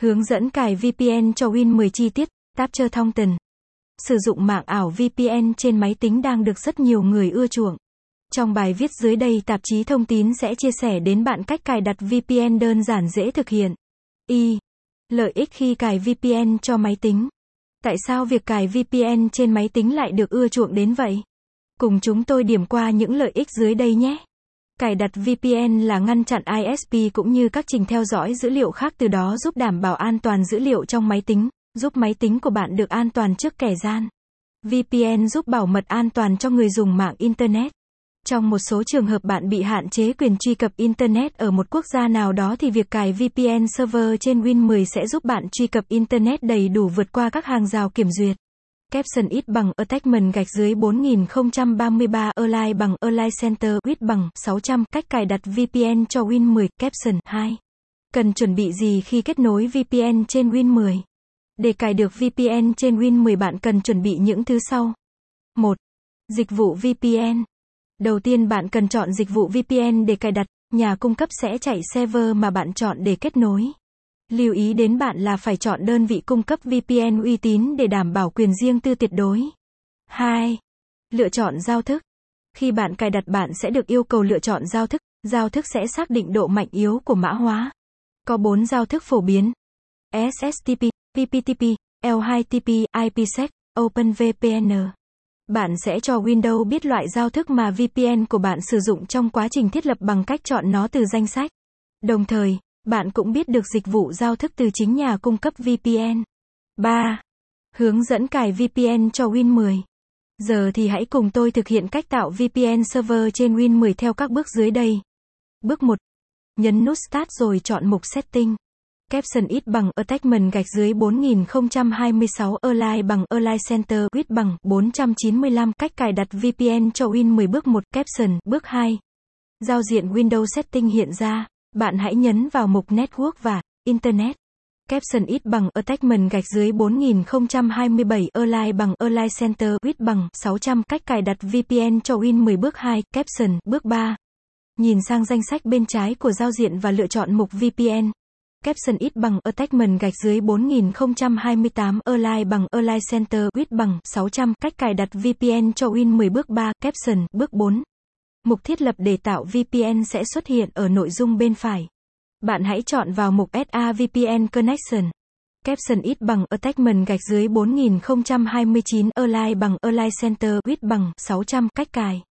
Hướng dẫn cài VPN cho Win 10 chi tiết, Tapcher thông tin. Sử dụng mạng ảo VPN trên máy tính đang được rất nhiều người ưa chuộng. Trong bài viết dưới đây tạp chí thông tin sẽ chia sẻ đến bạn cách cài đặt VPN đơn giản dễ thực hiện. Y. Lợi ích khi cài VPN cho máy tính. Tại sao việc cài VPN trên máy tính lại được ưa chuộng đến vậy? Cùng chúng tôi điểm qua những lợi ích dưới đây nhé. Cài đặt VPN là ngăn chặn ISP cũng như các trình theo dõi dữ liệu khác từ đó giúp đảm bảo an toàn dữ liệu trong máy tính, giúp máy tính của bạn được an toàn trước kẻ gian. VPN giúp bảo mật an toàn cho người dùng mạng Internet. Trong một số trường hợp bạn bị hạn chế quyền truy cập Internet ở một quốc gia nào đó thì việc cài VPN server trên Win 10 sẽ giúp bạn truy cập Internet đầy đủ vượt qua các hàng rào kiểm duyệt. Caption ít bằng attachment gạch dưới 4033 Align bằng Align Center width bằng 600 cách cài đặt VPN cho Win 10 Caption 2. Cần chuẩn bị gì khi kết nối VPN trên Win 10? Để cài được VPN trên Win 10 bạn cần chuẩn bị những thứ sau. 1. Dịch vụ VPN. Đầu tiên bạn cần chọn dịch vụ VPN để cài đặt, nhà cung cấp sẽ chạy server mà bạn chọn để kết nối. Lưu ý đến bạn là phải chọn đơn vị cung cấp VPN uy tín để đảm bảo quyền riêng tư tuyệt đối. 2. Lựa chọn giao thức. Khi bạn cài đặt bạn sẽ được yêu cầu lựa chọn giao thức, giao thức sẽ xác định độ mạnh yếu của mã hóa. Có 4 giao thức phổ biến. SSTP, PPTP, L2TP, IPsec, OpenVPN. Bạn sẽ cho Windows biết loại giao thức mà VPN của bạn sử dụng trong quá trình thiết lập bằng cách chọn nó từ danh sách. Đồng thời, bạn cũng biết được dịch vụ giao thức từ chính nhà cung cấp VPN. 3. Hướng dẫn cài VPN cho Win 10. Giờ thì hãy cùng tôi thực hiện cách tạo VPN server trên Win 10 theo các bước dưới đây. Bước 1. Nhấn nút Start rồi chọn mục Setting. Caption ít bằng Attachment gạch dưới 4026 Align bằng Align Center width bằng 495 cách cài đặt VPN cho Win 10 bước 1 Caption, bước 2. Giao diện Windows Setting hiện ra. Bạn hãy nhấn vào mục Network và Internet. Caption ít bằng Attachment gạch dưới 4027 Align bằng Align Center width bằng 600 cách cài đặt VPN cho Win 10 bước 2 Caption bước 3. Nhìn sang danh sách bên trái của giao diện và lựa chọn mục VPN. Caption ít bằng Attachment gạch dưới 4028 Align bằng Align Center width bằng 600 cách cài đặt VPN cho Win 10 bước 3 Caption bước 4. Mục thiết lập để tạo VPN sẽ xuất hiện ở nội dung bên phải. Bạn hãy chọn vào mục SA VPN Connection. Caption ít bằng attachment gạch dưới 4029 Align bằng Align Center width bằng 600 cách cài.